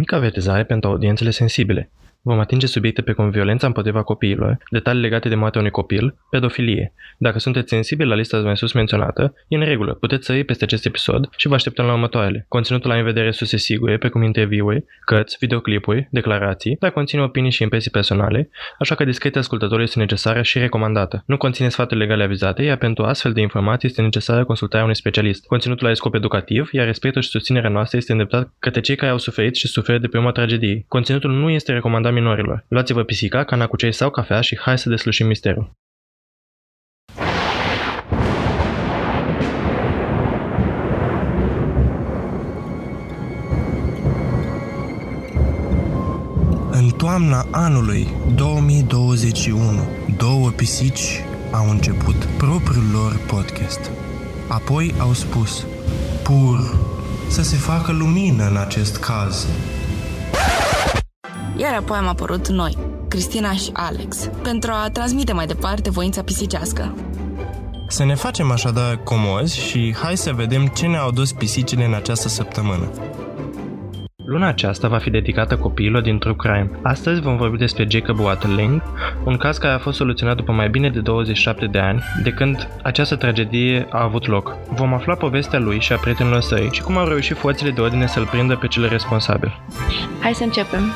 mică avertizare pentru audiențele sensibile. Vom atinge subiecte precum violența împotriva copiilor, detalii legate de moartea unui copil, pedofilie. Dacă sunteți sensibili la lista mai sus menționată, e în regulă, puteți sări peste acest episod și vă așteptăm la următoarele. Conținutul la în vedere surse sigure, precum interviuri, cărți, videoclipuri, declarații, dar conține opinii și impresii personale, așa că discreția ascultătorului este necesară și recomandată. Nu conține sfaturi legale avizate, iar pentru astfel de informații este necesară consultarea unui specialist. Conținutul are scop educativ, iar respectul și susținerea noastră este îndreptat către cei care au suferit și suferă de pe urma tragediei. Conținutul nu este recomandat minorilor. Luați-vă pisica, cana cu ceai sau cafea și hai să deslușim misterul. În toamna anului 2021, două pisici au început propriul lor podcast. Apoi au spus, pur, să se facă lumină în acest caz. Iar apoi am apărut noi, Cristina și Alex, pentru a transmite mai departe voința pisicească. Să ne facem așadar comozi și hai să vedem ce ne-au dus pisicile în această săptămână. Luna aceasta va fi dedicată copiilor din True Crime. Astăzi vom vorbi despre Jacob Watling, un caz care a fost soluționat după mai bine de 27 de ani de când această tragedie a avut loc. Vom afla povestea lui și a prietenilor săi și cum au reușit forțele de ordine să-l prindă pe cel responsabil. Hai să începem.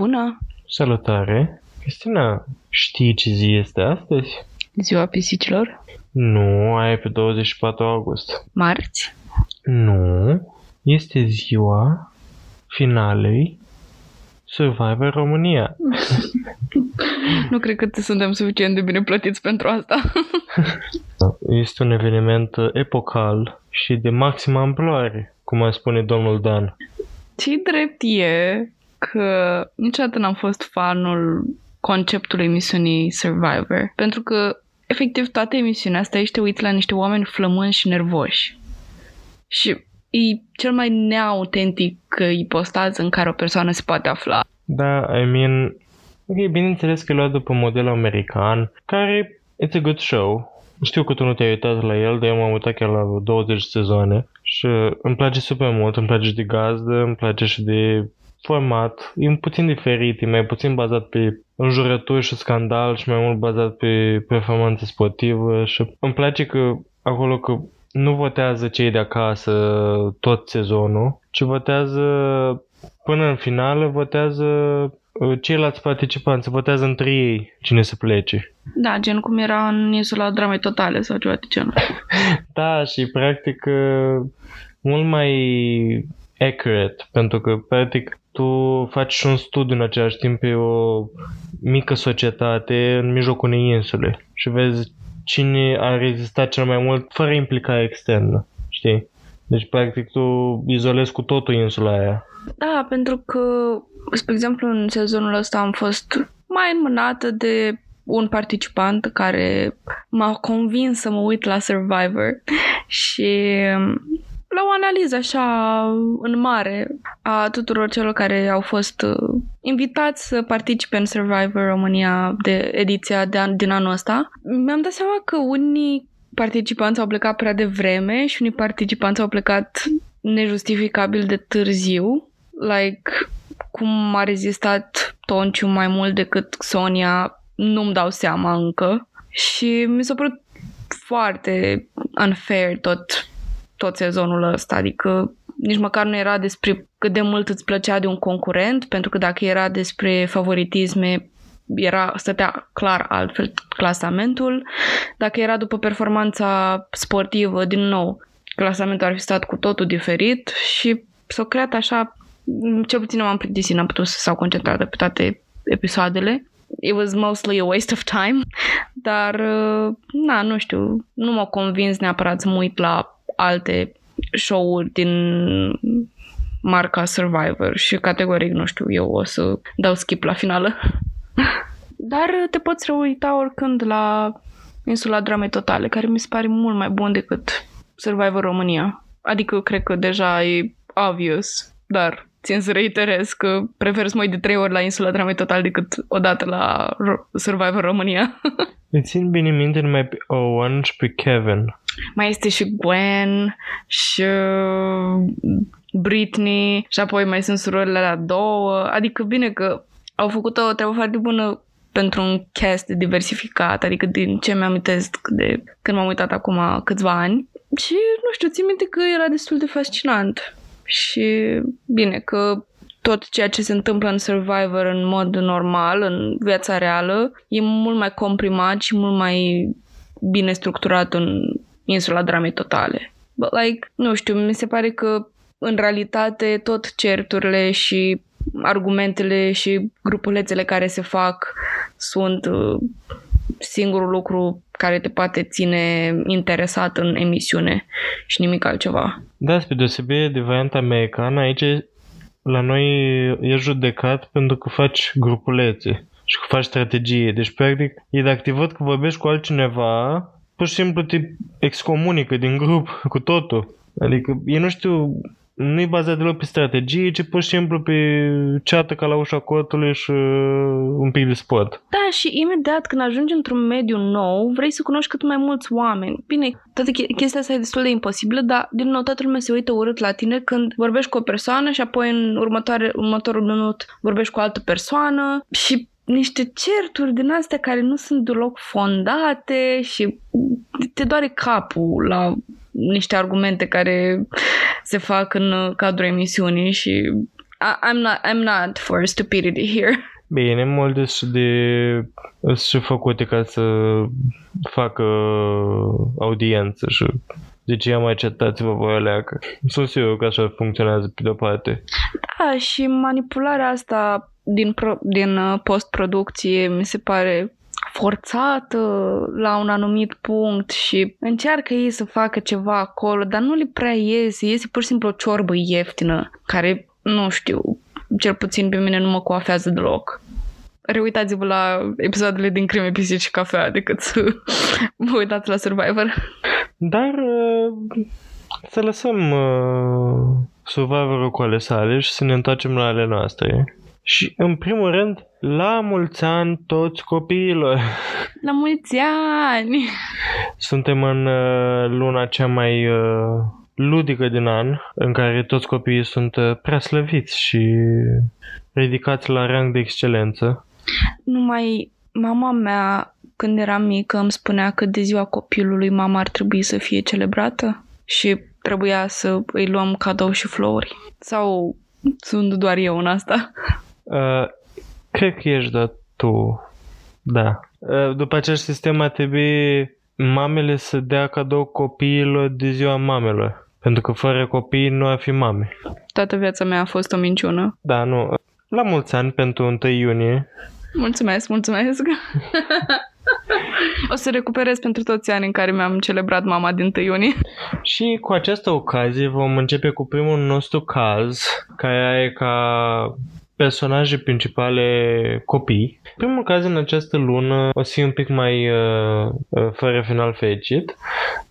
Bună! Salutare! Cristina, știi ce zi este astăzi? Ziua pisicilor? Nu, aia e pe 24 august. Marți? Nu, este ziua finalei Survivor România. Nu cred că suntem suficient de bine plătiți pentru asta. Este un eveniment epocal și de maximă amploare, cum ar spune domnul Dan. Ce drept e că niciodată n-am fost fanul conceptului emisiunii Survivor. Pentru că, efectiv, toată emisiunea asta ești te uiți la niște oameni flămânzi și nervoși. Și e cel mai neautentic ipostață în care o persoană se poate afla. Da, I mean, ok, bineînțeles că e luat după modelul american, care it's a good show. Știu că tu nu te-ai uitat la el, dar eu m-am uitat chiar la 20 sezoane și îmi place super mult, îmi place și de gazdă, îmi place și de format, e puțin diferit, e mai puțin bazat pe înjurături și scandal și mai mult bazat pe performanță sportivă și îmi place că acolo că nu votează cei de acasă tot sezonul, ci votează până în finală, votează uh, ceilalți participanți, votează între ei cine să plece. Da, gen cum era în insula dramei totale sau ceva de genul. da, și practic uh, mult mai accurate, pentru că practic tu faci și un studiu în același timp pe o mică societate în mijlocul unei insule și vezi cine a rezistat cel mai mult fără implicare externă, știi? Deci, practic, tu izolezi cu totul insula aia. Da, pentru că, spre exemplu, în sezonul ăsta am fost mai înmânată de un participant care m-a convins să mă uit la Survivor și la o analiză așa în mare a tuturor celor care au fost uh, invitați să participe în Survivor România de ediția de an, din anul ăsta, mi-am dat seama că unii participanți au plecat prea devreme și unii participanți au plecat nejustificabil de târziu. Like, cum a rezistat Tonciu mai mult decât Sonia, nu-mi dau seama încă. Și mi s-a părut foarte unfair tot tot sezonul ăsta, adică nici măcar nu era despre cât de mult îți plăcea de un concurent, pentru că dacă era despre favoritisme, era, stătea clar altfel clasamentul. Dacă era după performanța sportivă, din nou, clasamentul ar fi stat cu totul diferit și s-a creat așa, cel puțin m-am plictisit, n-am putut să s-au concentrat pe toate episoadele. It was mostly a waste of time, dar, uh, na, nu știu, nu m-a convins neapărat să mă uit la alte show-uri din marca Survivor și categoric, nu știu, eu o să dau skip la finală. Dar te poți uita oricând la Insula Dramei Totale, care mi se pare mult mai bun decât Survivor România. Adică cred că deja e obvious, dar țin să reiterez că prefer să mă uit de trei ori la Insula Dramei Total decât o dată la Survivor România. Îți țin bine minte numai pe Owen și pe Kevin. Mai este și Gwen și uh, Britney și apoi mai sunt surorile la două. Adică bine că au făcut o treabă foarte bună pentru un cast diversificat, adică din ce mi-am de când m-am uitat acum câțiva ani. Și, nu știu, țin minte că era destul de fascinant. Și bine că tot ceea ce se întâmplă în Survivor în mod normal, în viața reală, e mult mai comprimat și mult mai bine structurat în insula dramei totale. But like, nu știu, mi se pare că în realitate tot certurile și argumentele și grupulețele care se fac sunt uh, singurul lucru care te poate ține interesat în emisiune și nimic altceva. Da, spre deosebire de varianta americană, aici la noi e judecat pentru că faci grupulețe și că faci strategie. Deci, practic, e de activat că vorbești cu altcineva, pur și simplu te excomunică din grup cu totul. Adică ei nu știu nu e bazat deloc pe strategie, ci pur și simplu pe ceată ca la ușa cortului și uh, un pic de sport. Da, și imediat când ajungi într-un mediu nou, vrei să cunoști cât mai mulți oameni. Bine, toată chestia asta e destul de imposibilă, dar din nou toată lumea se uită urât la tine când vorbești cu o persoană și apoi în următoare, următorul minut vorbești cu o altă persoană și niște certuri din astea care nu sunt deloc fondate și te doare capul la niște argumente care se fac în cadrul emisiunii și I'm not, I'm not for stupidity here. Bine, multe sunt de sunt făcute ca să facă audiență și de ce mai cetați-vă voi aleacă. Sunt sigur că așa funcționează pe de-o parte. Da, și manipularea asta din, pro, din uh, post-producție mi se pare forțată la un anumit punct și încearcă ei să facă ceva acolo, dar nu le prea iese, iese pur și simplu o ciorbă ieftină, care, nu știu, cel puțin pe mine nu mă coafează deloc. Reuitați-vă la episoadele din Crime, Pisici și Cafea decât să vă uitați la Survivor. Dar uh, să lăsăm uh, Survivor-ul cu ale sale și să ne întoarcem la ale noastre. Și, în primul rând, la mulți ani toți copiilor! La mulți ani! Suntem în uh, luna cea mai uh, ludică din an, în care toți copiii sunt uh, prea slăviți și ridicați la rang de excelență. Numai mama mea, când era mică, îmi spunea că de ziua copilului mama ar trebui să fie celebrată și trebuia să îi luăm cadou și flori. Sau sunt doar eu în asta? Uh, cred că ești da tu. Da. Uh, după acest sistem ar trebui mamele să dea cadou copiilor de ziua mamelor. Pentru că fără copii nu ar fi mame. Toată viața mea a fost o minciună. Da, nu. La mulți ani pentru 1 iunie. Mulțumesc, mulțumesc. o să recuperez pentru toți ani în care mi-am celebrat mama din 1 iunie. Și cu această ocazie vom începe cu primul nostru caz, care are ca personaje principale copii. Primul caz în această lună o să fie un pic mai uh, uh, fără final fericit,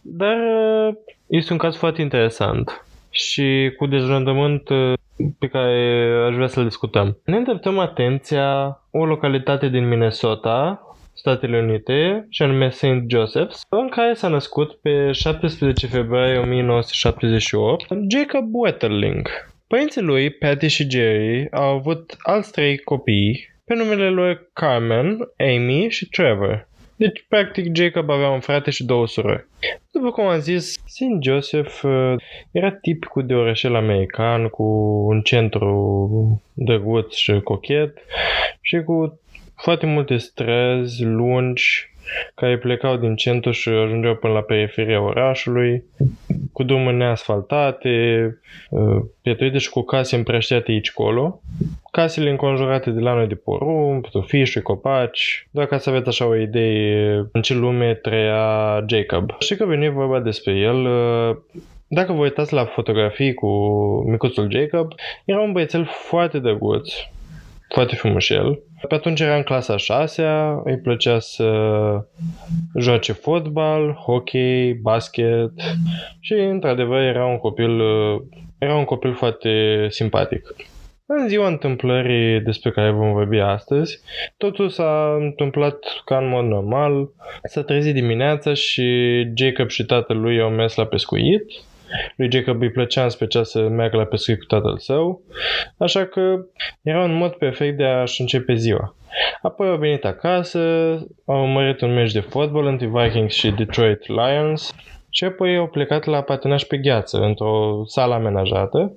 dar uh, este un caz foarte interesant și cu dezrândământ uh, pe care aș vrea să-l discutăm. Ne îndreptăm atenția o localitate din Minnesota, Statele Unite, și anume St. Joseph's, în care s-a născut pe 17 februarie 1978 Jacob Wetterling. Părinții lui, Patty și Jerry, au avut alți trei copii pe numele lor Carmen, Amy și Trevor. Deci, practic, Jacob avea un frate și două surori. După cum am zis, St. Joseph uh, era tipicul de orășel american cu un centru drăguț și cochet și cu foarte multe străzi lungi care plecau din centru și ajungeau până la periferia orașului, cu drumuri neasfaltate, uh, pietrite și cu case împrăștiate aici colo. Casele înconjurate de lanuri de porumb, tufișuri, copaci, doar ca să aveți așa o idee în ce lume trăia Jacob. Și că veni vorba despre el, uh, dacă vă uitați la fotografii cu micuțul Jacob, era un băiețel foarte drăguț, foarte frumușel. Pe atunci era în clasa 6 îi plăcea să joace fotbal, hockey, basket și într-adevăr era un copil, era un copil foarte simpatic. În ziua întâmplării despre care vom vorbi astăzi, totul s-a întâmplat ca în mod normal. S-a trezit dimineața și Jacob și tatăl lui au mers la pescuit. Lui Jacob îi plăcea în special să meargă la pescuit cu tatăl său, așa că era un mod perfect de a-și începe ziua. Apoi au venit acasă, au urmărit un meci de fotbal între Vikings și Detroit Lions și apoi au plecat la patinaj pe gheață, într-o sală amenajată,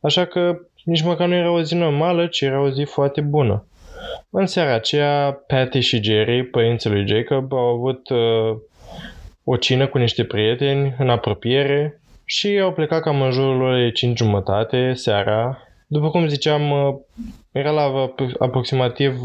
așa că nici măcar nu era o zi normală, ci era o zi foarte bună. În seara aceea, Patty și Jerry, părinții lui Jacob, au avut uh, o cină cu niște prieteni în apropiere și au plecat cam în jurul orei 5 jumătate seara. După cum ziceam, uh, era la aproximativ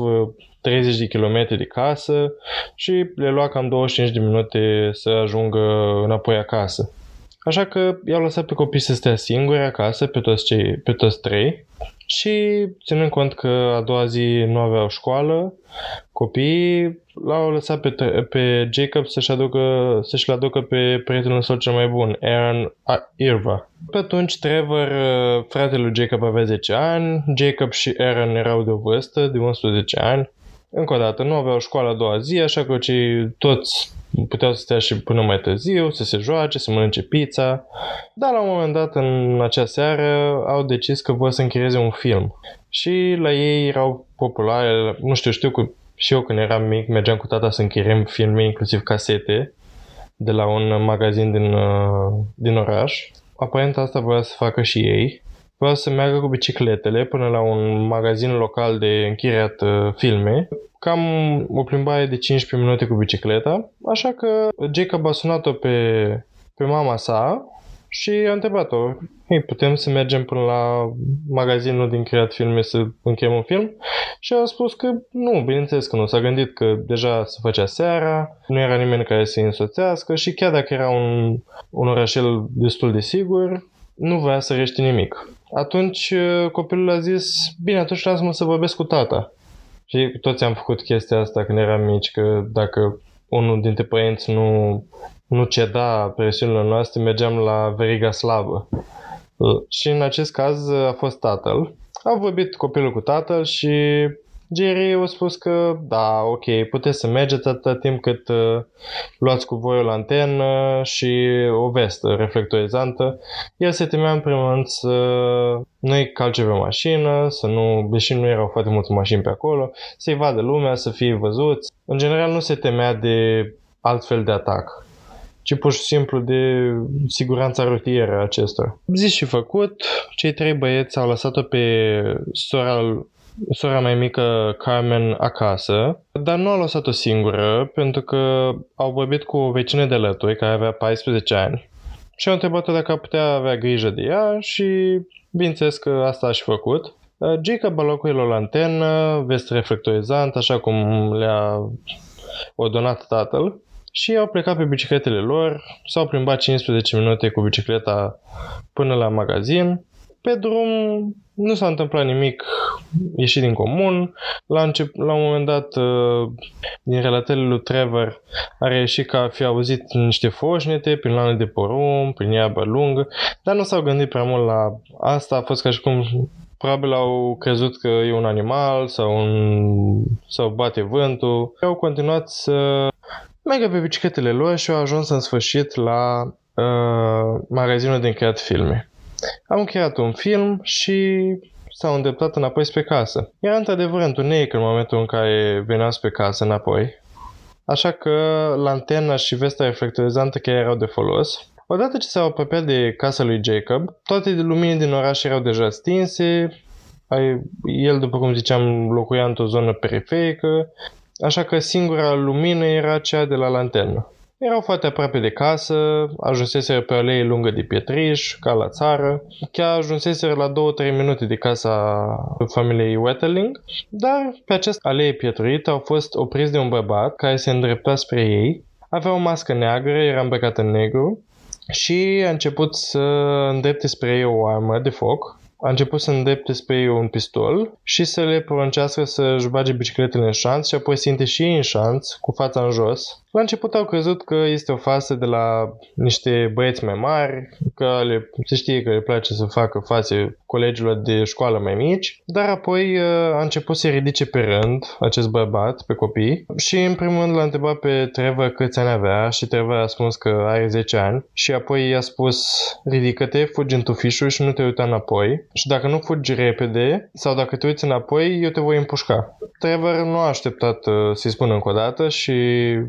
30 uh, de kilometri de casă și le lua cam 25 de minute să ajungă înapoi acasă. Așa că i-au lăsat pe copii să stea singuri acasă, pe toți, cei, pe toți trei. Și ținând cont că a doua zi nu aveau școală, copiii l-au lăsat pe, pe Jacob să-și, aducă, să-și aducă pe prietenul său cel mai bun, Aaron Irva. Pe atunci Trevor, fratele lui Jacob avea 10 ani, Jacob și Aaron erau de o vârstă de 11 ani. Încă o dată, nu aveau școală a doua zi, așa că cei toți puteau să stea și până mai târziu, să se joace, să mănânce pizza. Dar la un moment dat, în acea seară, au decis că vor să închirieze un film. Și la ei erau populare, nu știu, știu că și eu când eram mic mergeam cu tata să închiriem filme, inclusiv casete, de la un magazin din, uh, din oraș. Aparent asta voia să facă și ei. Voia să meargă cu bicicletele până la un magazin local de închiriat uh, filme cam o plimbare de 15 minute cu bicicleta, așa că Jacob a sunat-o pe, pe mama sa și a întrebat-o, hei, putem să mergem până la magazinul din creat filme să încheiem un film? Și a spus că nu, bineînțeles că nu. S-a gândit că deja se făcea seara, nu era nimeni care să-i însoțească și chiar dacă era un, un orașel destul de sigur, nu vrea să rește nimic. Atunci copilul a zis, bine, atunci lasă-mă să vorbesc cu tata. Și toți am făcut chestia asta când eram mici, că dacă unul dintre părinți nu, nu ceda presiunile noastre, mergeam la veriga slavă. Și în acest caz a fost tatăl. A vorbit copilul cu tatăl și Jerry a spus că da, ok, puteți să mergeți atâta timp cât uh, luați cu voi o lantenă și o vestă reflectorizantă. El se temea în primul rând să nu-i calce pe mașină, să nu, deși nu erau foarte multe mașini pe acolo, să-i vadă lumea, să fie văzuți. În general nu se temea de altfel de atac ci pur și simplu de siguranța rutieră acestor. Zis și făcut, cei trei băieți au lăsat-o pe sora sora mai mică Carmen acasă, dar nu a lăsat-o singură pentru că au vorbit cu o vecină de lături care avea 14 ani și au întrebat-o dacă putea avea grijă de ea și bineînțeles că asta a și făcut. Jacob a locuit la lantenă, vest reflectorizant, așa cum le-a ordonat tatăl și au plecat pe bicicletele lor, s-au plimbat 15 minute cu bicicleta până la magazin. Pe drum nu s-a întâmplat nimic ieșit din comun. La, încep, la un moment dat, uh, din relatările lui Trevor, a reieșit că a fi auzit niște foșnete prin lane de porumb, prin iarbă lungă, dar nu s-au gândit prea mult la asta. A fost ca și cum probabil au crezut că e un animal sau, un, sau bate vântul. Au continuat să meargă pe bicicletele lor și au ajuns în sfârșit la uh, magazinul din creat filme. Am încheiat un film și s-au îndreptat înapoi spre casă. Era într-adevăr întuneric în momentul în care veneam spre casă înapoi, așa că lantena și vesta reflectorizantă chiar erau de folos. Odată ce s-au apropiat de casa lui Jacob, toate luminile din oraș erau deja stinse, el, după cum ziceam, locuia într-o zonă periferică, așa că singura lumină era cea de la lanternă. Erau foarte aproape de casă, ajunseseră pe o alee lungă de pietriș, ca la țară, chiar ajunseseră la 2-3 minute de casa familiei Wetterling, dar pe această alee pietruită au fost opriți de un bărbat care se îndrepta spre ei, avea o mască neagră, era îmbrăcat în negru și a început să îndrepte spre ei o armă de foc. a început să îndrepte spre ei un pistol și să le poruncească să-și bage bicicletele în șanț și apoi să intre și ei în șanț cu fața în jos. La început au crezut că este o fasă de la niște băieți mai mari, că le, se știe că le place să facă fațe colegilor de școală mai mici, dar apoi uh, a început să ridice pe rând acest bărbat, pe copii, și în primul rând l-a întrebat pe Trevor câți ani avea și Trevor a spus că are 10 ani și apoi i-a spus ridică-te, fugi în tufișul și nu te uita înapoi și dacă nu fugi repede sau dacă te uiți înapoi, eu te voi împușca. Trevor nu a așteptat uh, să-i spună încă o dată și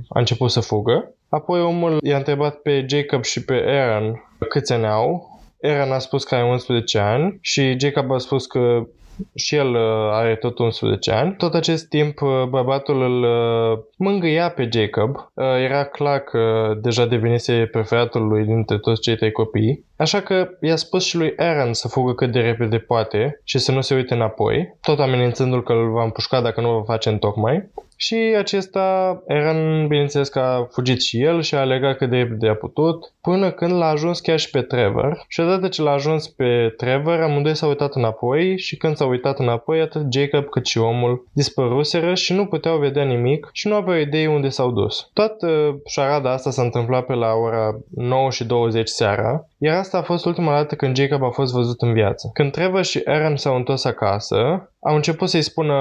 a început să fugă. Apoi omul i-a întrebat pe Jacob și pe Aaron câți ani au Aaron a spus că are 11 ani și Jacob a spus că și el uh, are tot 11 ani. Tot acest timp uh, bărbatul îl uh, mângâia pe Jacob. Era clar că deja devenise preferatul lui dintre toți cei trei copii. Așa că i-a spus și lui Aaron să fugă cât de repede poate și să nu se uite înapoi, tot amenințându-l că îl va împușca dacă nu o va face în tocmai. Și acesta, Aaron, bineînțeles că a fugit și el și a legat cât de repede a putut, până când l-a ajuns chiar și pe Trevor. Și odată ce l-a ajuns pe Trevor, amândoi s-au uitat înapoi și când s-au uitat înapoi, atât Jacob cât și omul dispăruseră și nu puteau vedea nimic și nu aveau idei unde s-au dus. Toată șarada asta s-a întâmplat pe la ora 9 și 20 seara, iar asta a fost ultima dată când Jacob a fost văzut în viață. Când Trevor și Aaron s-au întors acasă, au început să-i spună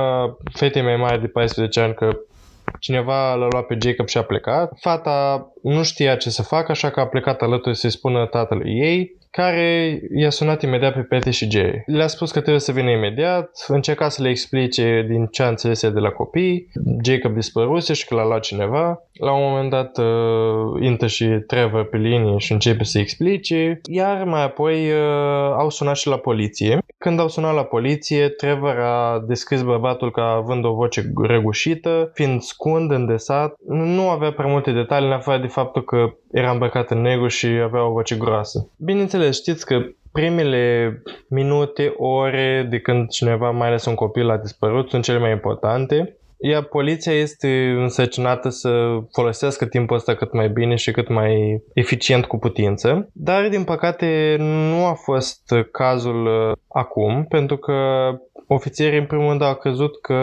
fetei mai mari de 14 ani că cineva l-a luat pe Jacob și a plecat. Fata nu știa ce să facă, așa că a plecat alături să-i spună tatălui ei care i-a sunat imediat pe Pete și Jerry. Le-a spus că trebuie să vină imediat, încerca să le explice din ce a înțeles de la copii, Jacob dispăruse și că l-a luat cineva. La un moment dat uh, intră și Trevor pe linie și începe să explice, iar mai apoi uh, au sunat și la poliție. Când au sunat la poliție, Trevor a descris bărbatul ca având o voce răgușită, fiind scund, îndesat. Nu avea prea multe detalii, în afară de faptul că era îmbrăcat în negru și avea o voce groasă. Bineînțeles, știți că primele minute, ore de când cineva, mai ales un copil, a dispărut, sunt cele mai importante. Iar poliția este însăcinată să folosească timpul ăsta cât mai bine și cât mai eficient cu putință. Dar, din păcate, nu a fost cazul uh, acum, pentru că ofițerii, în primul rând, au crezut că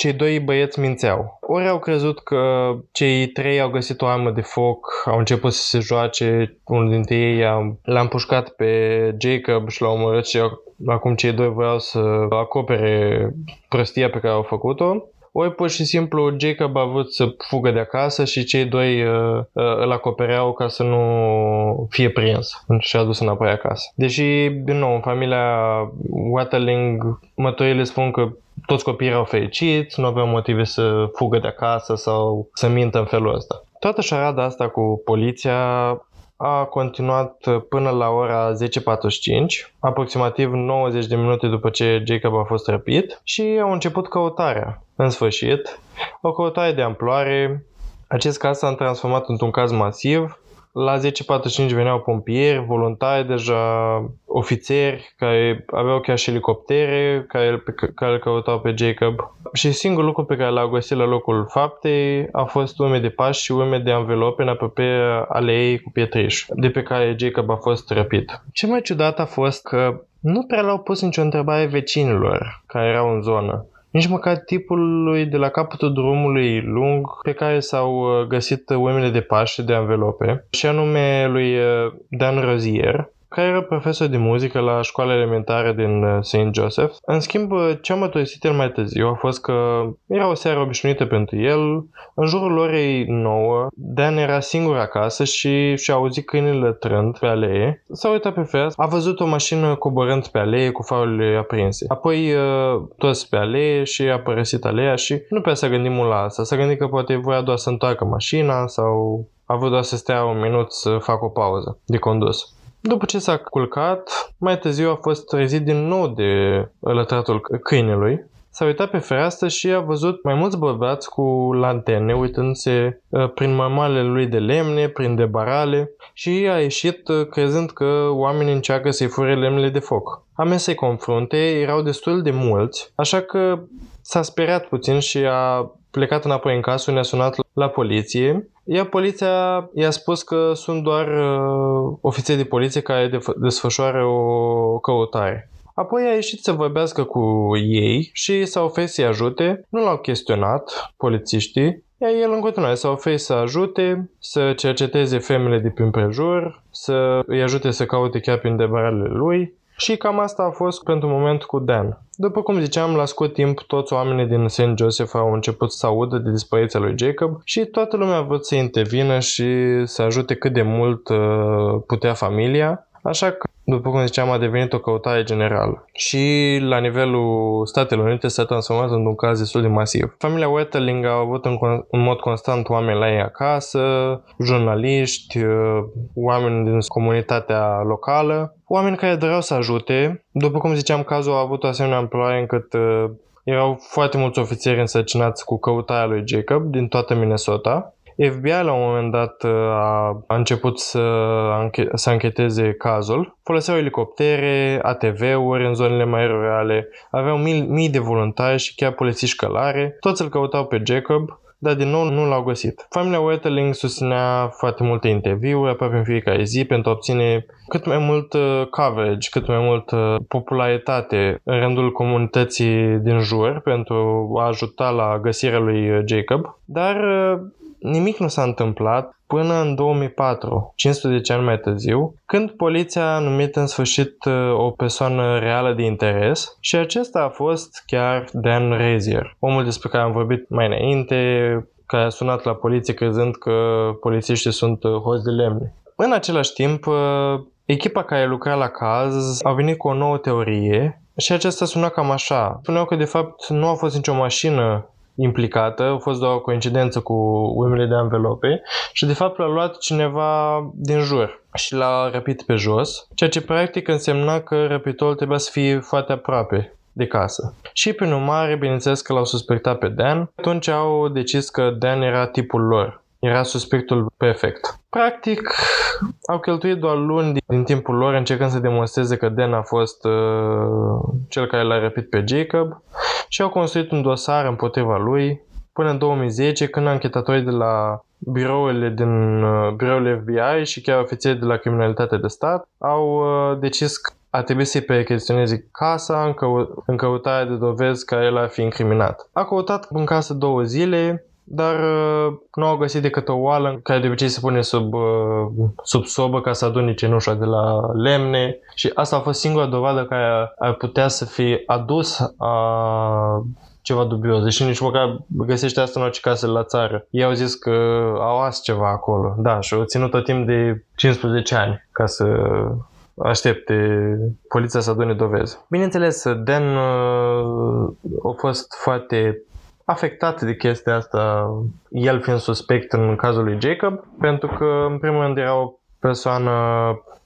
cei doi băieți mințeau. Ori au crezut că cei trei au găsit o armă de foc, au început să se joace, unul dintre ei a, l-a împușcat pe Jacob și l-a omorât și acum cei doi voiau să acopere prostia pe care au făcut-o. Ori pur și simplu Jacob a vrut să fugă de acasă și cei doi uh, uh, îl acopereau ca să nu fie prins și a dus înapoi acasă. Deși, din nou, în familia Watterling, mătorile spun că toți copiii erau fericiți, nu aveau motive să fugă de acasă sau să mintă în felul ăsta. Toată șarada asta cu poliția a continuat până la ora 10.45, aproximativ 90 de minute după ce Jacob a fost răpit și au început căutarea. În sfârșit, o căutare de amploare. Acest caz s-a transformat într-un caz masiv la 10.45 veneau pompieri, voluntari deja, ofițeri care aveau chiar și elicoptere care, care îl căutau pe Jacob. Și singurul lucru pe care l-au găsit la locul faptei a fost urme de pași și urme de învelope în apropierea aleei cu pietriș, de pe care Jacob a fost răpit. Ce mai ciudat a fost că nu prea l-au pus nicio întrebare vecinilor care erau în zonă nici măcar tipului de la capătul drumului lung pe care s-au uh, găsit urmele de pași de anvelope, și anume lui uh, Dan Rozier, care era profesor de muzică la școala elementară din uh, St. Joseph. În schimb, ce am mărturisit el mai târziu a fost că era o seară obișnuită pentru el. În jurul orei 9, Dan era singur acasă și și-a auzit câinile trând pe alee. S-a uitat pe fereastră, a văzut o mașină coborând pe alee cu farurile aprinse. Apoi uh, toți pe alee și a părăsit aleea și nu prea s-a gândit mult la asta. S-a gândit că poate voia doar să întoarcă mașina sau a vrut doar să stea un minut să facă o pauză de condus. După ce s-a culcat, mai târziu a fost trezit din nou de lătratul câinelui. S-a uitat pe fereastră și a văzut mai mulți bărbați cu lanterne uitându-se uh, prin mămalele lui de lemne, prin debarale și a ieșit uh, crezând că oamenii încearcă să-i fure lemnele de foc. A mers să-i confrunte, erau destul de mulți, așa că s-a speriat puțin și a plecat înapoi în casă, ne-a sunat la poliție iar poliția i-a spus că sunt doar uh, ofițeri de poliție care desfășoară o căutare. Apoi a ieșit să vorbească cu ei și s-a oferit să-i ajute. Nu l-au chestionat polițiștii, iar el în continuare s-a oferit să ajute, să cerceteze femele de prin prejur, să îi ajute să caute chiar prin debarele lui și cam asta a fost pentru moment cu Dan. După cum ziceam, la scurt timp, toți oamenii din St. Joseph au început să audă de dispariția lui Jacob și toată lumea a vrut să intervină și să ajute cât de mult uh, putea familia. Așa că, după cum ziceam, a devenit o căutare generală. Și la nivelul Statelor Unite s-a transformat într-un caz destul de masiv. Familia Wetterling a avut în, în mod constant oameni la ei acasă, jurnaliști, uh, oameni din comunitatea locală, oameni care doreau să ajute. După cum ziceam, cazul a avut o asemenea amploare încât uh, erau foarte mulți ofițeri însăcinați cu căutarea lui Jacob din toată Minnesota FBI la un moment dat uh, a, a început să, anche- să ancheteze cazul. Foloseau elicoptere, ATV-uri în zonele mai rurale, aveau mii, mii de voluntari și chiar polițiști călare. Toți îl căutau pe Jacob, dar din nou nu l-au găsit. Familia Wetterling susținea foarte multe interviuri aproape în fiecare zi pentru a obține cât mai mult uh, coverage, cât mai mult uh, popularitate în rândul comunității din jur pentru a ajuta la găsirea lui Jacob. Dar nimic nu s-a întâmplat până în 2004, 15 ani mai târziu, când poliția a numit în sfârșit uh, o persoană reală de interes și acesta a fost chiar Dan Razier, omul despre care am vorbit mai înainte, care a sunat la poliție crezând că polițiștii sunt uh, hoți de lemne. În același timp, uh, echipa care lucra la caz a venit cu o nouă teorie și aceasta suna cam așa. Spuneau că de fapt nu a fost nicio mașină implicată, a fost doar o coincidență cu urmele de anvelope și de fapt l-a luat cineva din jur și l-a răpit pe jos, ceea ce practic însemna că răpitorul trebuia să fie foarte aproape de casă. Și prin urmare, bineînțeles că l-au suspectat pe Dan, atunci au decis că Dan era tipul lor, era suspectul perfect. Practic, au cheltuit doar luni din, din timpul lor încercând să demonstreze că Dan a fost uh, cel care l-a răpit pe Jacob și au construit un dosar împotriva lui până în 2010 când anchetatorii de la birourile din uh, biroul FBI și chiar ofițeri de la criminalitate de stat au uh, decis că a trebuit să-i percheționeze casa în, cău- în căutarea de dovezi că el ar fi incriminat. A căutat în casă două zile, dar uh, nu au găsit decât o oală care de obicei se pune sub, uh, sub sobă ca să adune cenușa de la lemne și asta a fost singura dovadă care ar putea să fie adus a ceva dubios, deși nici măcar găsește asta în orice casă la țară. Ei au zis că au as ceva acolo, da, și au ținut tot timp de 15 ani ca să aștepte poliția să adune dovezi. Bineînțeles, Dan uh, a fost foarte afectat de chestia asta, el fiind suspect în cazul lui Jacob, pentru că, în primul rând, era o persoană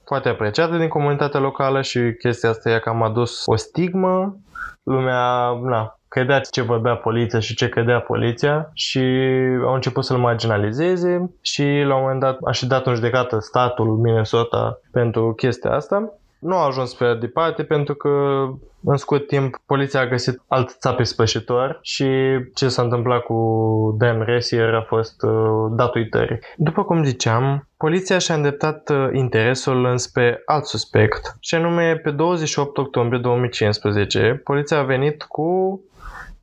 foarte apreciată din comunitatea locală și chestia asta i-a cam adus o stigmă. Lumea, na, credea ce vorbea poliția și ce credea poliția și au început să-l marginalizeze și la un moment dat a și dat în judecată statul Minnesota pentru chestia asta nu a ajuns pe departe pentru că în scurt timp poliția a găsit alt țapi spășitor și ce s-a întâmplat cu Dan Ressier a fost uh, dat uitării. După cum ziceam, poliția și-a îndreptat uh, interesul înspre alt suspect și anume pe 28 octombrie 2015 poliția a venit cu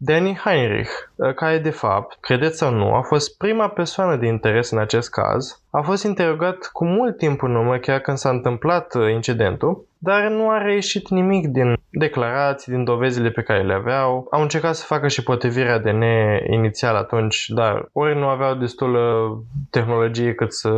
Danny Heinrich, uh, care de fapt, credeți sau nu, a fost prima persoană de interes în acest caz, a fost interogat cu mult timp în urmă, chiar când s-a întâmplat uh, incidentul, dar nu a reieșit nimic din declarații, din dovezile pe care le aveau. Au încercat să facă și potrivirea ADN inițial atunci, dar ori nu aveau destulă tehnologie cât să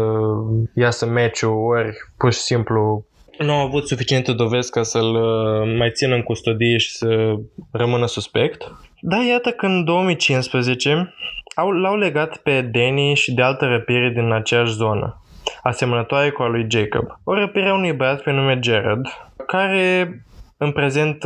iasă meciul, ori pur și simplu nu au avut suficiente dovezi ca să-l uh, mai țină în custodie și să rămână suspect. Da, iată că în 2015 au, l-au legat pe Danny și de alte răpiri din aceeași zonă, asemănătoare cu a lui Jacob. O răpire a unui băiat pe nume Jared, care în prezent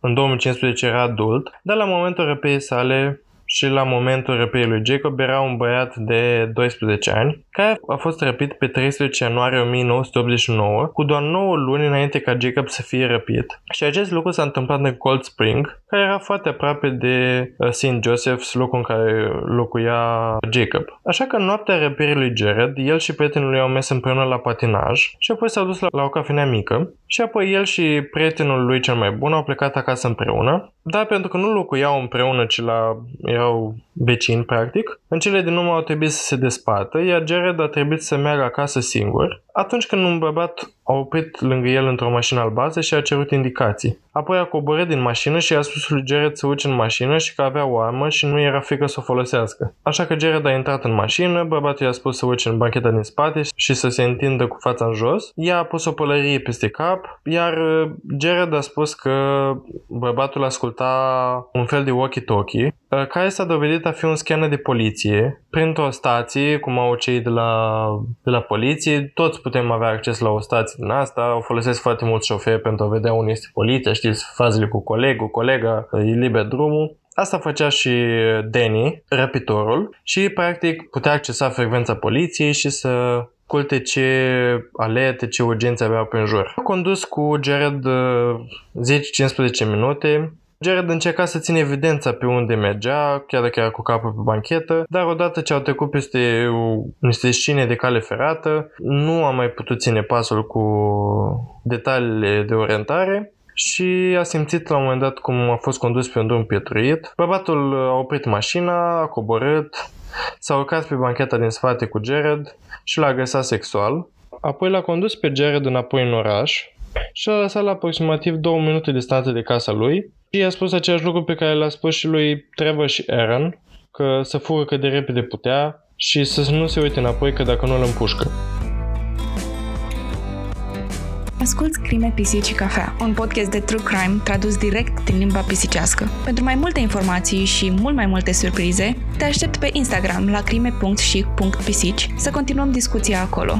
în 2015 era adult, dar la momentul răpirii sale și la momentul răpirii lui Jacob era un băiat de 12 ani care a fost răpit pe 13 ianuarie 1989, cu doar 9 luni înainte ca Jacob să fie răpit. Și acest lucru s-a întâmplat în Cold Spring, care era foarte aproape de uh, St. Joseph's, locul în care locuia Jacob. Așa că în noaptea răpirii lui Jared, el și prietenul lui au mers împreună la patinaj și apoi s-au dus la, la o cafenea mică și apoi el și prietenul lui cel mai bun au plecat acasă împreună, dar pentru că nu locuiau împreună, ci la, erau vecini practic, în cele din urmă au trebuit să se despartă, iar Jared a trebuit să meargă acasă singur atunci când un bărbat a oprit lângă el într-o mașină albastră și a cerut indicații. Apoi a coborât din mașină și a spus lui Jared să urce în mașină și că avea o armă și nu era frică să o folosească. Așa că Jared a intrat în mașină, bărbatul i-a spus să urce în bancheta din spate și să se întindă cu fața în jos. Ea a pus o pălărie peste cap, iar uh, Jared a spus că bărbatul asculta un fel de walkie-talkie, uh, care s-a dovedit a fi un scanner de poliție printr-o stație, cum au cei de la, de la poliție, toți putem avea acces la o stație din asta, o folosesc foarte mult șoferi pentru a vedea unde este poliția, știți, fazele cu colegul, colega, e liber drumul. Asta făcea și Danny, răpitorul, și practic putea accesa frecvența poliției și să culte ce alerte, ce urgențe aveau pe jur. A condus cu Jared 10-15 minute, Jared încerca să ține evidența pe unde mergea, chiar dacă era cu capul pe banchetă, dar odată ce au trecut peste niște scene de cale ferată, nu a mai putut ține pasul cu detaliile de orientare și a simțit la un moment dat cum a fost condus pe un drum pietruit. Bărbatul a oprit mașina, a coborât, s-a urcat pe bancheta din spate cu Jared și l-a agresat sexual. Apoi l-a condus pe Jared înapoi în oraș și l-a lăsat la aproximativ două minute distanță de casa lui și i-a spus același lucru pe care l-a spus și lui Trevor și Aaron, că să fugă cât de repede putea și să nu se uite înapoi că dacă nu îl împușcă. Asculți Crime, Pisici și Cafea, un podcast de true crime tradus direct din limba pisicească. Pentru mai multe informații și mult mai multe surprize, te aștept pe Instagram la crime.și.pisici să continuăm discuția acolo.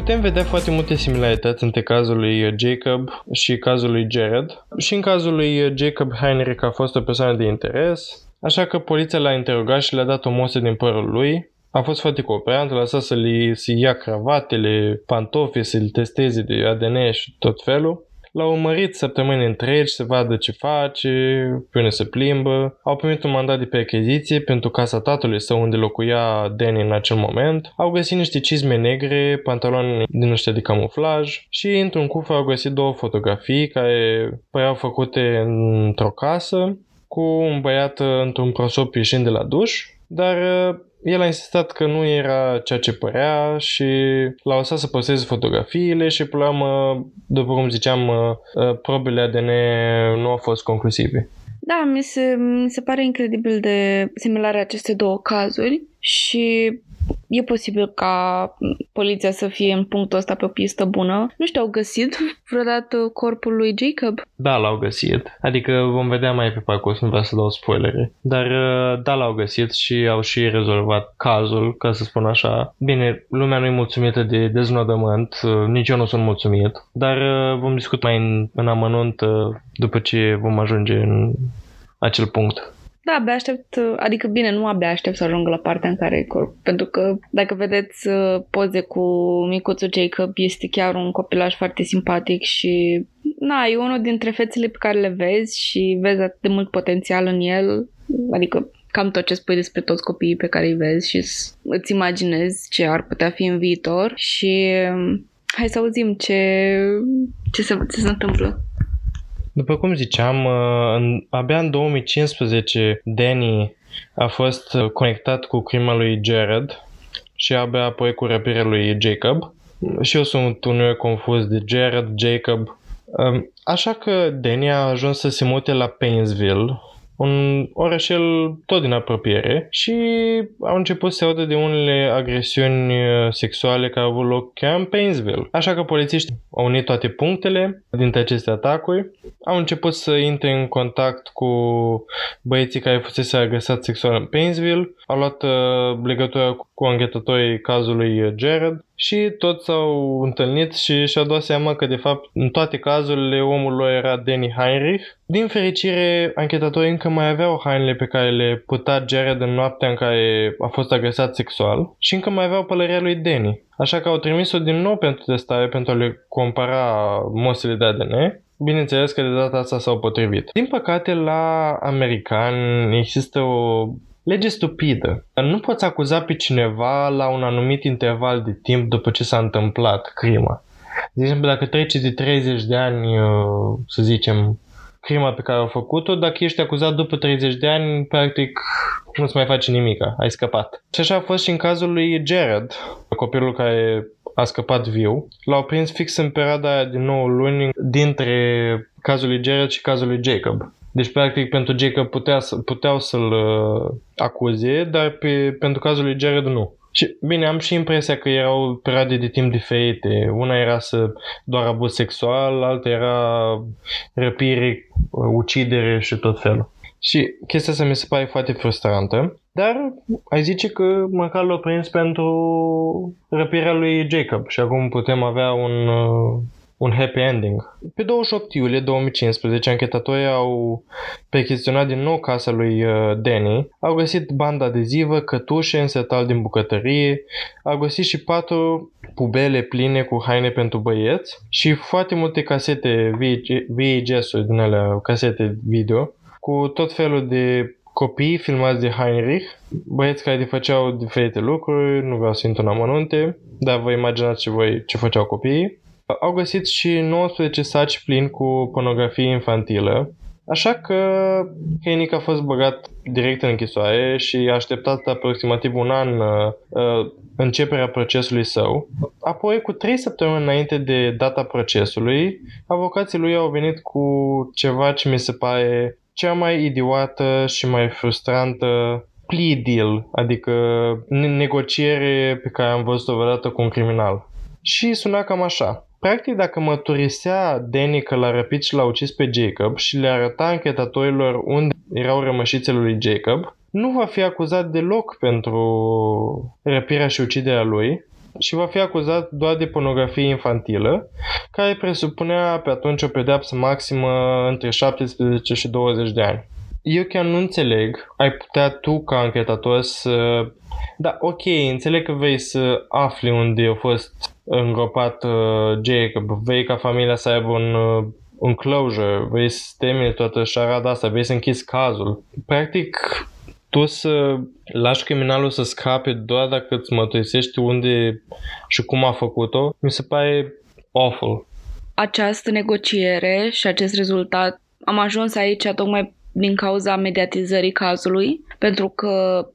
Putem vedea foarte multe similarități între cazul lui Jacob și cazul lui Jared. Și în cazul lui Jacob Heinrich a fost o persoană de interes, așa că poliția l-a interogat și le-a dat o mosă din părul lui. A fost foarte cooperant, a lăsat să li să ia cravatele, pantofi, să-l testeze de ADN și tot felul. L-au urmărit săptămâni întregi să vadă ce face, până se plimbă. Au primit un mandat de percheziție pentru casa tatălui său unde locuia Danny în acel moment. Au găsit niște cizme negre, pantaloni din ăștia de camuflaj și într-un cufăr au găsit două fotografii care păreau făcute într-o casă cu un băiat într-un prosop ieșind de la duș, dar el a insistat că nu era ceea ce părea și l-a lăsat să păstreze fotografiile și până la urmă, după cum ziceam, uh, uh, probele ADN nu au fost conclusive. Da, mi se, mi se pare incredibil de similare aceste două cazuri și e posibil ca poliția să fie în punctul ăsta pe o pistă bună. Nu știu, au găsit vreodată corpul lui Jacob? Da, l-au găsit. Adică vom vedea mai pe parcurs, nu vreau să dau spoilere. Dar uh, da, l-au găsit și au și rezolvat cazul, ca să spun așa. Bine, lumea nu e mulțumită de deznodământ, uh, nici eu nu sunt mulțumit, dar uh, vom discuta mai în, în amănunt după ce vom ajunge în acel punct. Da, abia aștept, adică bine, nu abia aștept să ajung la partea în care e corp, pentru că dacă vedeți uh, poze cu micuțul Jacob, este chiar un copilaj foarte simpatic și na, e unul dintre fețele pe care le vezi și vezi atât de mult potențial în el, adică cam tot ce spui despre toți copiii pe care îi vezi și îți imaginezi ce ar putea fi în viitor și um, hai să auzim ce, ce, se, ce se întâmplă. După cum ziceam, uh, în, abia în 2015 Danny a fost uh, conectat cu crima lui Jared și abia apoi cu răpirea lui Jacob. Și eu sunt uneori confuz de Jared, Jacob. Um, așa că Danny a ajuns să se mute la Painesville, un orășel tot din apropiere și au început să audă de unele agresiuni uh, sexuale care au avut loc chiar în Painesville. Așa că polițiștii au unit toate punctele dintre aceste atacuri, au început să intre în contact cu băieții care fusese agresați sexual în Painesville, au luat uh, legătura cu anghetătorii cazului Jared și toți s-au întâlnit și și-au dat seama că de fapt în toate cazurile omul lor era Danny Heinrich. Din fericire, anchetatorii încă mai aveau hainele pe care le putea Jared în noaptea în care a fost agresat sexual și încă mai aveau pălăria lui Danny. Așa că au trimis-o din nou pentru testare pentru a le compara mosele de ADN Bineînțeles că de data asta s-au potrivit. Din păcate, la americani există o lege stupidă. Nu poți acuza pe cineva la un anumit interval de timp după ce s-a întâmplat crima. De exemplu, dacă trece de 30 de ani, uh, să zicem, crima pe care au făcut-o, dacă ești acuzat după 30 de ani, practic nu-ți mai face nimic, ai scăpat. Și așa a fost și în cazul lui Jared, copilul care a scăpat viu. L-au prins fix în perioada aia din 9 luni dintre cazul lui Jared și cazul lui Jacob. Deci, practic, pentru Jacob putea, puteau să-l uh, acuze, dar pe, pentru cazul lui Jared nu. Și bine, am și impresia că erau perioade de timp diferite. Una era să doar abuz sexual, alta era răpire, ucidere și tot felul. Și chestia asta mi se pare foarte frustrantă. Dar ai zice că măcar l-a prins pentru răpirea lui Jacob și acum putem avea un, uh, un happy ending. Pe 28 iulie 2015, anchetatorii au percheziționat din nou casa lui uh, Danny, au găsit banda adezivă, cătușe, setal din bucătărie, au găsit și patru pubele pline cu haine pentru băieți și foarte multe casete VHS-uri din alea, casete video, cu tot felul de copii filmați de Heinrich, băieți care făceau diferite lucruri, nu vreau să intru în amănunte, dar vă imaginați și voi ce făceau copiii. Au găsit și 19 saci plini cu pornografie infantilă, Așa că Hennick a fost băgat direct în închisoare și a așteptat aproximativ un an uh, uh, începerea procesului său. Apoi, cu trei săptămâni înainte de data procesului, avocații lui au venit cu ceva ce mi se pare cea mai idiotă și mai frustrantă plea deal, adică negociere pe care am văzut-o vreodată cu un criminal. Și suna cam așa. Practic, dacă mărturisea Danny că l-a răpit și l-a ucis pe Jacob și le arăta anchetatorilor unde erau rămășițele lui Jacob, nu va fi acuzat deloc pentru răpirea și uciderea lui, și va fi acuzat doar de pornografie infantilă, care presupunea pe atunci o pedeapsă maximă între 17 și 20 de ani. Eu chiar nu înțeleg, ai putea tu ca anchetator să... Da, ok, înțeleg că vei să afli unde a fost îngropat uh, Jacob, vei ca familia să aibă un, uh, un closure, vei să termine toată șarada asta, vei să închizi cazul. Practic, tu să lași criminalul să scape doar dacă îți mărturisești unde și cum a făcut-o, mi se pare awful. Această negociere și acest rezultat am ajuns aici tocmai din cauza mediatizării cazului, pentru că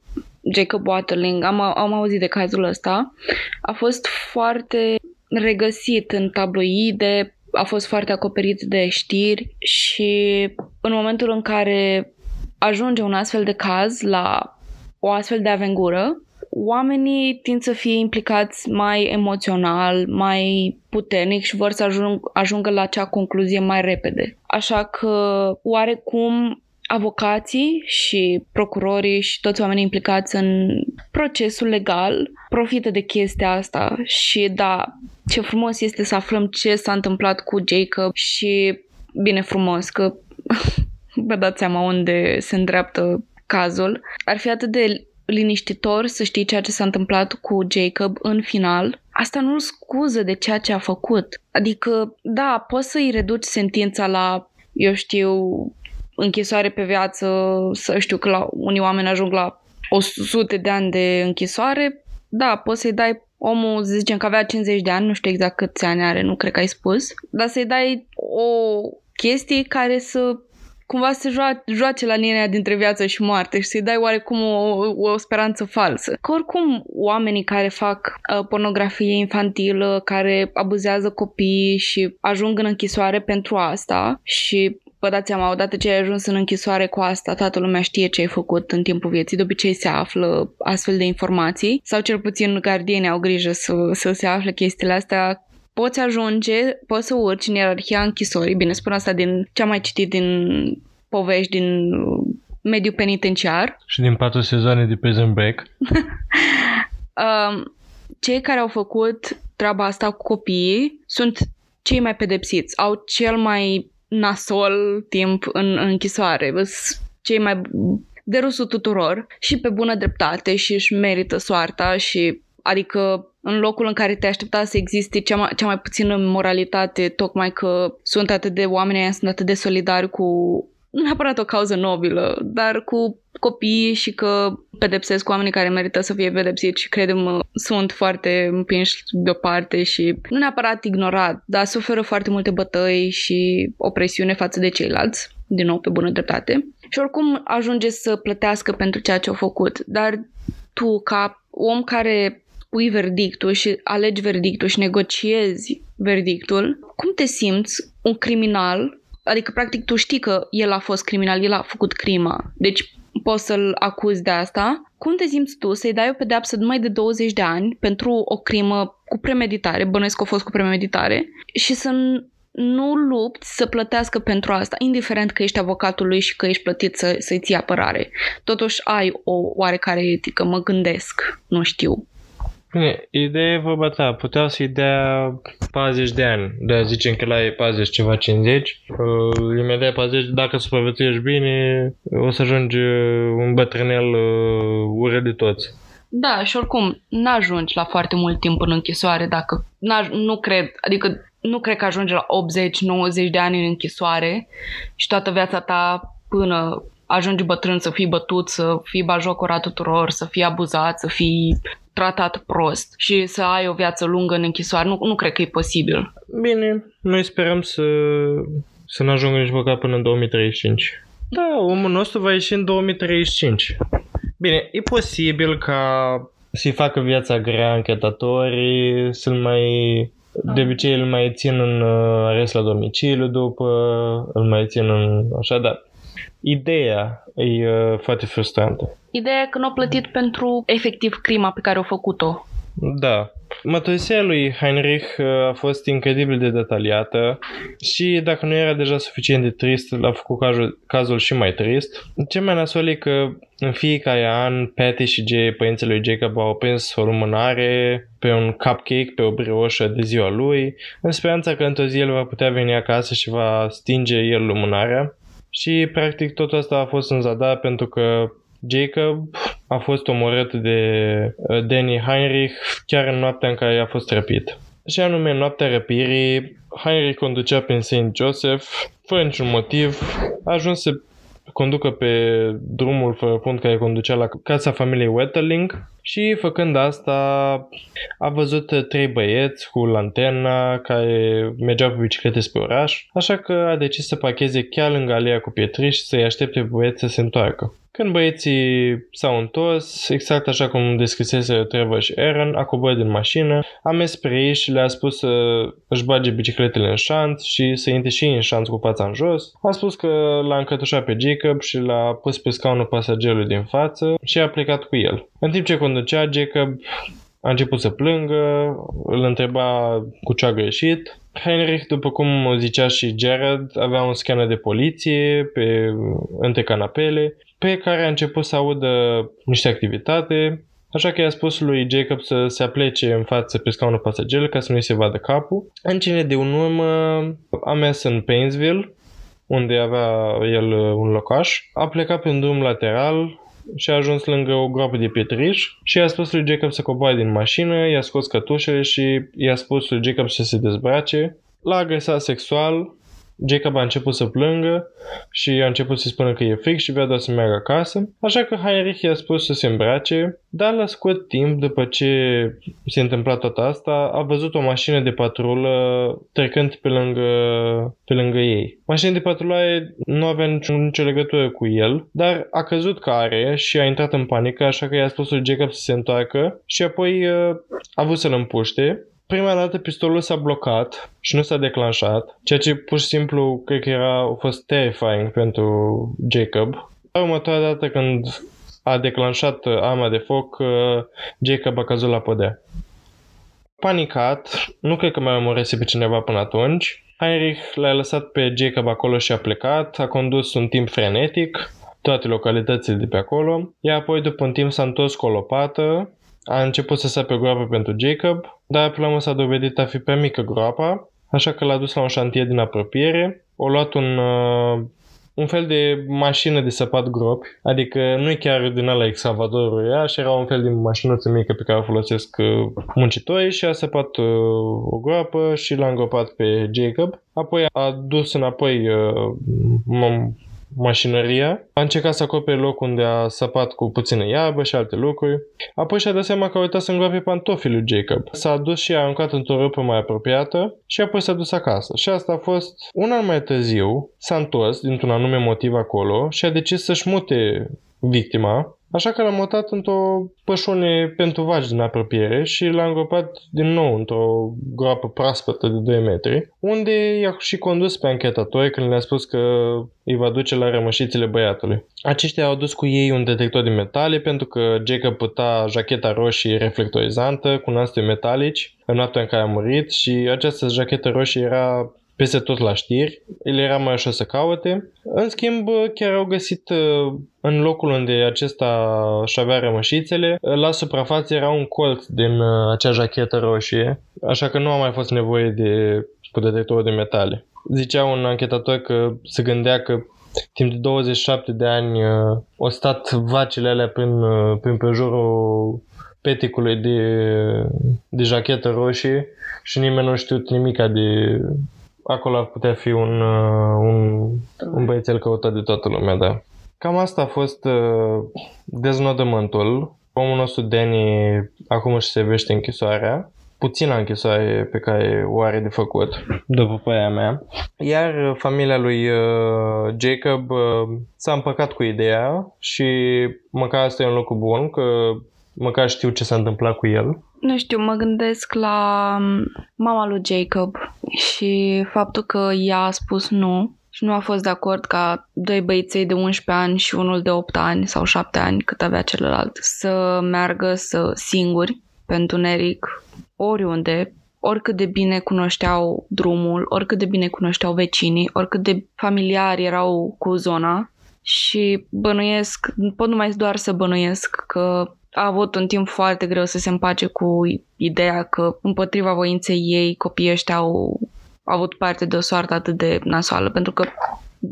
Jacob Watterling, am, am auzit de cazul ăsta, a fost foarte regăsit în tabloide, a fost foarte acoperit de știri și în momentul în care ajunge un astfel de caz la o astfel de avengură, oamenii tind să fie implicați mai emoțional, mai puternic și vor să ajung, ajungă la acea concluzie mai repede. Așa că, oarecum, avocații și procurorii și toți oamenii implicați în procesul legal profită de chestia asta și da, ce frumos este să aflăm ce s-a întâmplat cu Jacob și bine frumos că vă dați seama unde se îndreaptă cazul. Ar fi atât de liniștitor să știi ceea ce s-a întâmplat cu Jacob în final. Asta nu-l scuză de ceea ce a făcut. Adică, da, poți să-i reduci sentința la, eu știu, închisoare pe viață, să știu că la unii oameni ajung la 100 de ani de închisoare, da, poți să-i dai omul, să zicem că avea 50 de ani, nu știu exact câți ani are, nu cred că ai spus, dar să-i dai o chestie care să cumva să joa, joace la linia dintre viață și moarte și să-i dai oarecum o, o speranță falsă. Că oricum oamenii care fac uh, pornografie infantilă, care abuzează copii și ajung în închisoare pentru asta și vă dați seama, odată ce ai ajuns în închisoare cu asta, toată lumea știe ce ai făcut în timpul vieții, de obicei se află astfel de informații sau cel puțin gardienii au grijă să, să se afle chestiile astea poți ajunge, poți să urci în ierarhia închisorii, bine spun asta din ce am mai citit din povești din mediul penitenciar. Și din patru sezoane de Prison Break. um, cei care au făcut treaba asta cu copiii sunt cei mai pedepsiți, au cel mai nasol timp în, în închisoare, Văs cei mai de râsul tuturor și pe bună dreptate și își merită soarta și adică în locul în care te aștepta să existe cea mai, cea mai puțină moralitate, tocmai că sunt atât de oameni sunt atât de solidari cu nu neapărat o cauză nobilă, dar cu copiii și că pedepsesc oamenii care merită să fie pedepsiți și credem sunt foarte împinși deoparte și nu neapărat ignorat, dar suferă foarte multe bătăi și opresiune față de ceilalți, din nou pe bună dreptate. Și oricum ajunge să plătească pentru ceea ce au făcut. Dar tu, ca om care pui verdictul și alegi verdictul și negociezi verdictul, cum te simți un criminal Adică, practic, tu știi că el a fost criminal, el a făcut crima. Deci, poți să-l acuzi de asta. Cum te simți tu să-i dai o pedeapsă numai de 20 de ani pentru o crimă cu premeditare, bănuiesc că a fost cu premeditare, și să nu lupți să plătească pentru asta, indiferent că ești avocatul lui și că ești plătit să, să-i ții apărare. Totuși ai o oarecare etică, mă gândesc, nu știu. Bine, ideea e vorba ta, puteau să-i dea 40 de ani, de zicem că la e 40 ceva 50, uh, imediat 40, dacă supraviețuiești bine, o să ajungi uh, un bătrânel uh, urât de toți. Da, și oricum, n-ajungi la foarte mult timp în închisoare dacă, nu cred, adică nu cred că ajungi la 80-90 de ani în închisoare și toată viața ta până ajungi bătrân să fii bătut, să fii bajocorat tuturor, să fii abuzat, să fii tratat prost și să ai o viață lungă în închisoare. Nu, nu cred că e posibil. Bine, noi sperăm să, să nu ajungă nici măcar până în 2035. Da, omul nostru va ieși în 2035. Bine, e posibil ca să-i facă viața grea închetatorii, să-l mai... De obicei îl mai țin în uh, arest la domiciliu după, îl mai țin în... Așa, dar ideea e uh, foarte frustrantă. Ideea e că nu a plătit pentru efectiv crima pe care a făcut-o. Da. Mătoisia lui Heinrich uh, a fost incredibil de detaliată și dacă nu era deja suficient de trist, l-a făcut cazul, cazul și mai trist. Ce mai nasol e că în fiecare an Patty și Jay, părinții lui Jacob, au prins o lumânare pe un cupcake, pe o brioșă de ziua lui, în speranța că într-o zi el va putea veni acasă și va stinge el lumânarea. Și practic tot asta a fost în zadar pentru că Jacob a fost omorât de uh, Danny Heinrich chiar în noaptea în care a fost răpit. Și anume, în noaptea răpirii, Heinrich conducea pe St. Joseph fără niciun motiv, a ajuns să conducă pe drumul fără fund care conducea la casa familiei Wetterling și făcând asta a văzut trei băieți cu lanterna care mergeau pe biciclete spre oraș, așa că a decis să parcheze chiar lângă alea cu pietriș să-i aștepte băieți să se întoarcă. Când băieții s-au întors, exact așa cum descrisese Trevor și Aaron, a coborât din mașină, a mers spre ei și le-a spus să își bage bicicletele în șanț și să intre și în șanț cu fața în jos. A spus că l-a încătușat pe Jacob și l-a pus pe scaunul pasagerului din față și a plecat cu el. În timp ce conducea, Jacob a început să plângă, îl întreba cu ce a greșit. Heinrich, după cum zicea și Jared, avea un scanner de poliție pe, între canapele pe care a început să audă niște activitate, așa că i-a spus lui Jacob să se aplece în față pe scaunul pasagerului ca să nu-i se vadă capul. În cine de un urmă a mers în Painesville, unde avea el un locaș, a plecat pe un drum lateral și a ajuns lângă o groapă de pietriș și i-a spus lui Jacob să coboare din mașină, i-a scos cătușele și i-a spus lui Jacob să se dezbrace. L-a agresat sexual Jacob a început să plângă și a început să spună că e fric și vrea doar să meargă acasă, așa că Heinrich i-a spus să se îmbrace, dar la scurt timp după ce s-a întâmplat tot asta, a văzut o mașină de patrulă trecând pe lângă, pe lângă ei. Mașina de patrulare nu avea nicio, nicio legătură cu el, dar a căzut că are și a intrat în panică, așa că i-a spus lui Jacob să se întoarcă și apoi uh, a vrut să-l împuște prima dată pistolul s-a blocat și nu s-a declanșat, ceea ce pur și simplu cred că era, a fost terrifying pentru Jacob. Următoarea dată când a declanșat arma de foc, uh, Jacob a căzut la podea. Panicat, nu cred că mai omorese pe cineva până atunci, Heinrich l-a lăsat pe Jacob acolo și a plecat, a condus un timp frenetic, toate localitățile de pe acolo, iar apoi după un timp s-a întors cu o lopată a început să sape o groapă pentru Jacob, dar până la urmă s-a dovedit a fi prea mică groapa, așa că l-a dus la un șantier din apropiere, o luat un, uh, un fel de mașină de săpat gropi, adică nu e chiar din ala excavatorul ea, și era un fel de mașinuță mică pe care o folosesc uh, muncitorii și a săpat uh, o groapă și l-a îngropat pe Jacob. Apoi a dus înapoi uh, mașinăria, a încercat să acopere locul unde a săpat cu puțină iarbă și alte lucruri. Apoi și-a dat seama că a uitat să îngroape pantofii lui Jacob. S-a dus și a aruncat într-o râpă mai apropiată și apoi s-a dus acasă. Și asta a fost un an mai târziu, s-a întors dintr-un anume motiv acolo și a decis să-și mute victima Așa că l-am mutat într-o pășune pentru vaci din apropiere și l-am îngropat din nou într-o groapă proaspătă de 2 metri, unde i-a și condus pe anchetatori când le-a spus că îi va duce la rămășițele băiatului. Aceștia au dus cu ei un detector de metale pentru că Jacob putea jacheta roșie reflectorizantă cu nasturi metalici în noaptea în care a murit și această jachetă roșie era peste tot la știri, el era mai ușor să caute. În schimb, chiar au găsit uh, în locul unde acesta și avea rămășițele, uh, la suprafață era un colț din uh, acea jachetă roșie, așa că nu a mai fost nevoie de cu detectorul de metale. Zicea un anchetator că se gândea că timp de 27 de ani au stat vacile alea prin, prin pe jurul peticului de, de jachetă roșie și nimeni nu știut nimica de acolo ar putea fi un, uh, un, un băiețel căutat de toată lumea, da. Cam asta a fost uh, deznodământul. Omul nostru, Danny, acum își servește închisoarea. Puțină închisoare pe care o are de făcut, după părerea mea. Iar familia lui uh, Jacob uh, s-a împăcat cu ideea și măcar asta e un lucru bun, că măcar știu ce s-a întâmplat cu el. Nu știu, mă gândesc la um, mama lui Jacob și faptul că ea a spus nu și nu a fost de acord ca doi băiței de 11 ani și unul de 8 ani sau 7 ani cât avea celălalt să meargă să singuri pentru Neric oriunde, oricât de bine cunoșteau drumul, oricât de bine cunoșteau vecinii, oricât de familiari erau cu zona. Și bănuiesc, pot numai doar să bănuiesc că a avut un timp foarte greu să se împace cu ideea că împotriva voinței ei copiii ăștia au avut parte de o soartă atât de nasoală, pentru că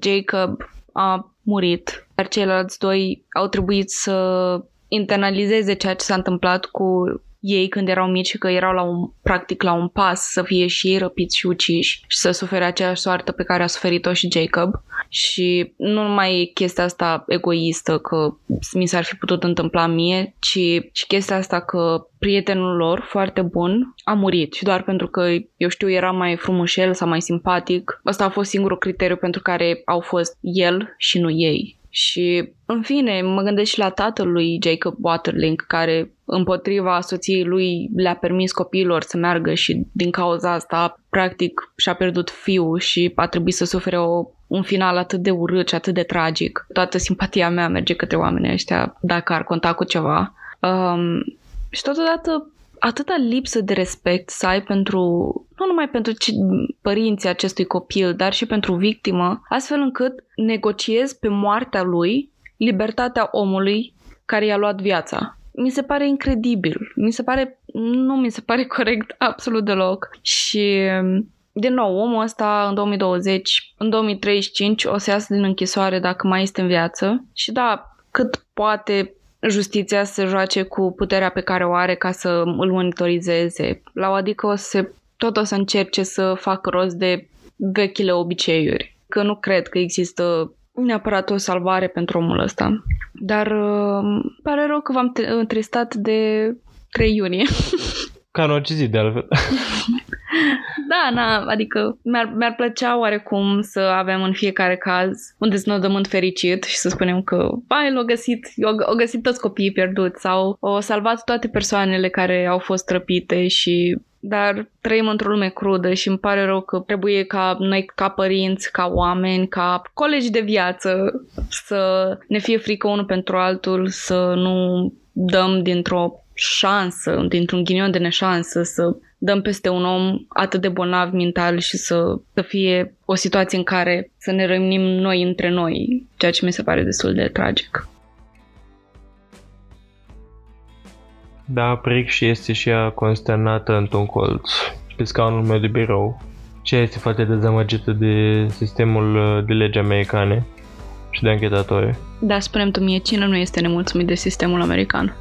Jacob a murit, iar ceilalți doi au trebuit să internalizeze ceea ce s-a întâmplat cu ei când erau mici și că erau la un, practic la un pas să fie și ei răpiți și uciși și să sufere aceeași soartă pe care a suferit-o și Jacob. Și nu numai e chestia asta egoistă că mi s-ar fi putut întâmpla mie, ci și chestia asta că prietenul lor, foarte bun, a murit și doar pentru că, eu știu, era mai frumușel sau mai simpatic. Asta a fost singurul criteriu pentru care au fost el și nu ei. Și, în fine, mă gândesc și la tatăl lui Jacob Waterlink, care împotriva soției lui le-a permis copiilor să meargă și din cauza asta, practic, și-a pierdut fiul și a trebuit să sufere o, un final atât de urât și atât de tragic. Toată simpatia mea merge către oamenii ăștia dacă ar conta cu ceva. Um, și totodată atâta lipsă de respect să ai pentru, nu numai pentru părinții acestui copil, dar și pentru victimă, astfel încât negociezi pe moartea lui libertatea omului care i-a luat viața. Mi se pare incredibil. Mi se pare, nu mi se pare corect absolut deloc. Și din nou, omul ăsta în 2020, în 2035 o să iasă din închisoare dacă mai este în viață. Și da, cât poate justiția să joace cu puterea pe care o are ca să îl monitorizeze. La o adică o să, tot o să încerce să facă rost de vechile obiceiuri. Că nu cred că există neapărat o salvare pentru omul ăsta. Dar uh, pare rău că v-am întristat de 3 iunie. Ca în zi, de altfel. da, na, adică mi-ar, mi-ar plăcea oarecum să avem în fiecare caz un deznodământ fericit și să spunem că, bai, l-au găsit, au găsit toți copiii pierduți sau au salvat toate persoanele care au fost răpite și dar trăim într-o lume crudă și îmi pare rău că trebuie ca noi, ca părinți, ca oameni, ca colegi de viață, să ne fie frică unul pentru altul, să nu dăm dintr-o șansă, dintr-un ghinion de neșansă să dăm peste un om atât de bolnav mental și să, să fie o situație în care să ne rămânim noi între noi, ceea ce mi se pare destul de tragic. Da, pric și este și ea consternată într-un colț pe scaunul meu de birou. Ce este foarte dezamăgită de sistemul uh, de legi americane și de anchetatori. Da, spunem tu mie, cine nu este nemulțumit de sistemul american?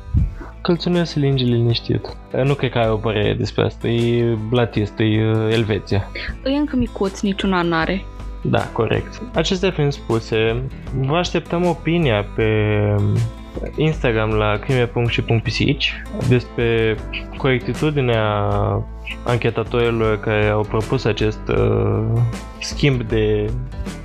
Călțunea se linge liniștit. Nu cred că ai o părere despre asta. E Blatist, e uh, Elveția. E încă micuț, niciuna n-are. Da, corect. Acestea fiind spuse, vă așteptăm opinia pe Instagram la crime.și.pisici despre corectitudinea anchetatorilor care au propus acest uh, schimb de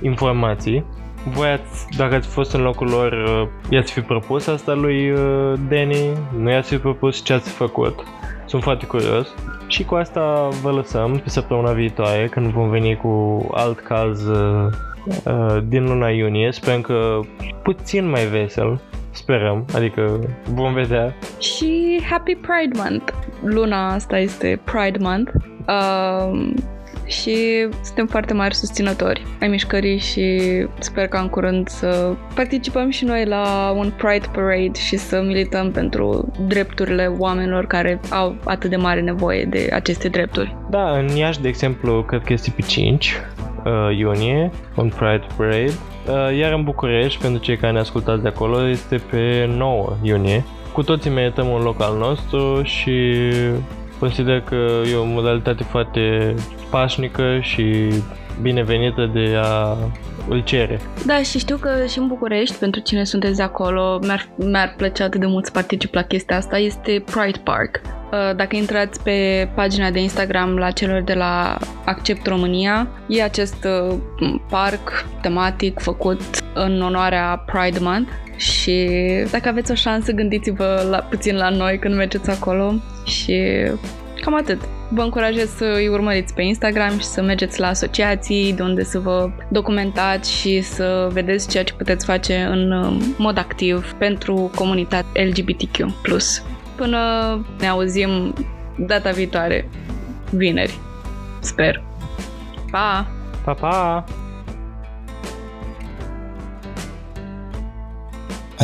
informații. Voi ați, dacă ați fost în locul lor, uh, i-ați fi propus asta lui uh, Danny? Nu i-ați fi propus ce ați făcut? Sunt foarte curios. Și cu asta vă lăsăm pe săptămâna viitoare când vom veni cu alt caz uh, uh, din luna iunie. Sperăm că puțin mai vesel. Sperăm, adică vom vedea. Și Happy Pride Month! Luna asta este Pride Month. Uh, și suntem foarte mari susținători ai mișcării și sper ca în curând să participăm și noi la un Pride Parade și să milităm pentru drepturile oamenilor care au atât de mare nevoie de aceste drepturi. Da, în Iași, de exemplu, cred că este pe 5 uh, iunie, un Pride Parade, uh, iar în București, pentru cei care ne ascultați de acolo, este pe 9 iunie. Cu toții merităm un loc al nostru și consider că e o modalitate foarte pașnică și binevenită de a îl cere. Da, și știu că și în București, pentru cine sunteți de acolo, mi-ar, mi-ar plăcea atât de mult să particip la chestia asta, este Pride Park. Uh, dacă intrați pe pagina de Instagram la celor de la Accept România, e acest uh, parc tematic făcut în onoarea Pride Month și dacă aveți o șansă, gândiți-vă la, puțin la noi când mergeți acolo și cam atât. Vă încurajez să îi urmăriți pe Instagram și să mergeți la asociații de unde să vă documentați și să vedeți ceea ce puteți face în um, mod activ pentru comunitatea LGBTQ+. Până ne auzim data viitoare, vineri. Sper. Pa! Pa, pa!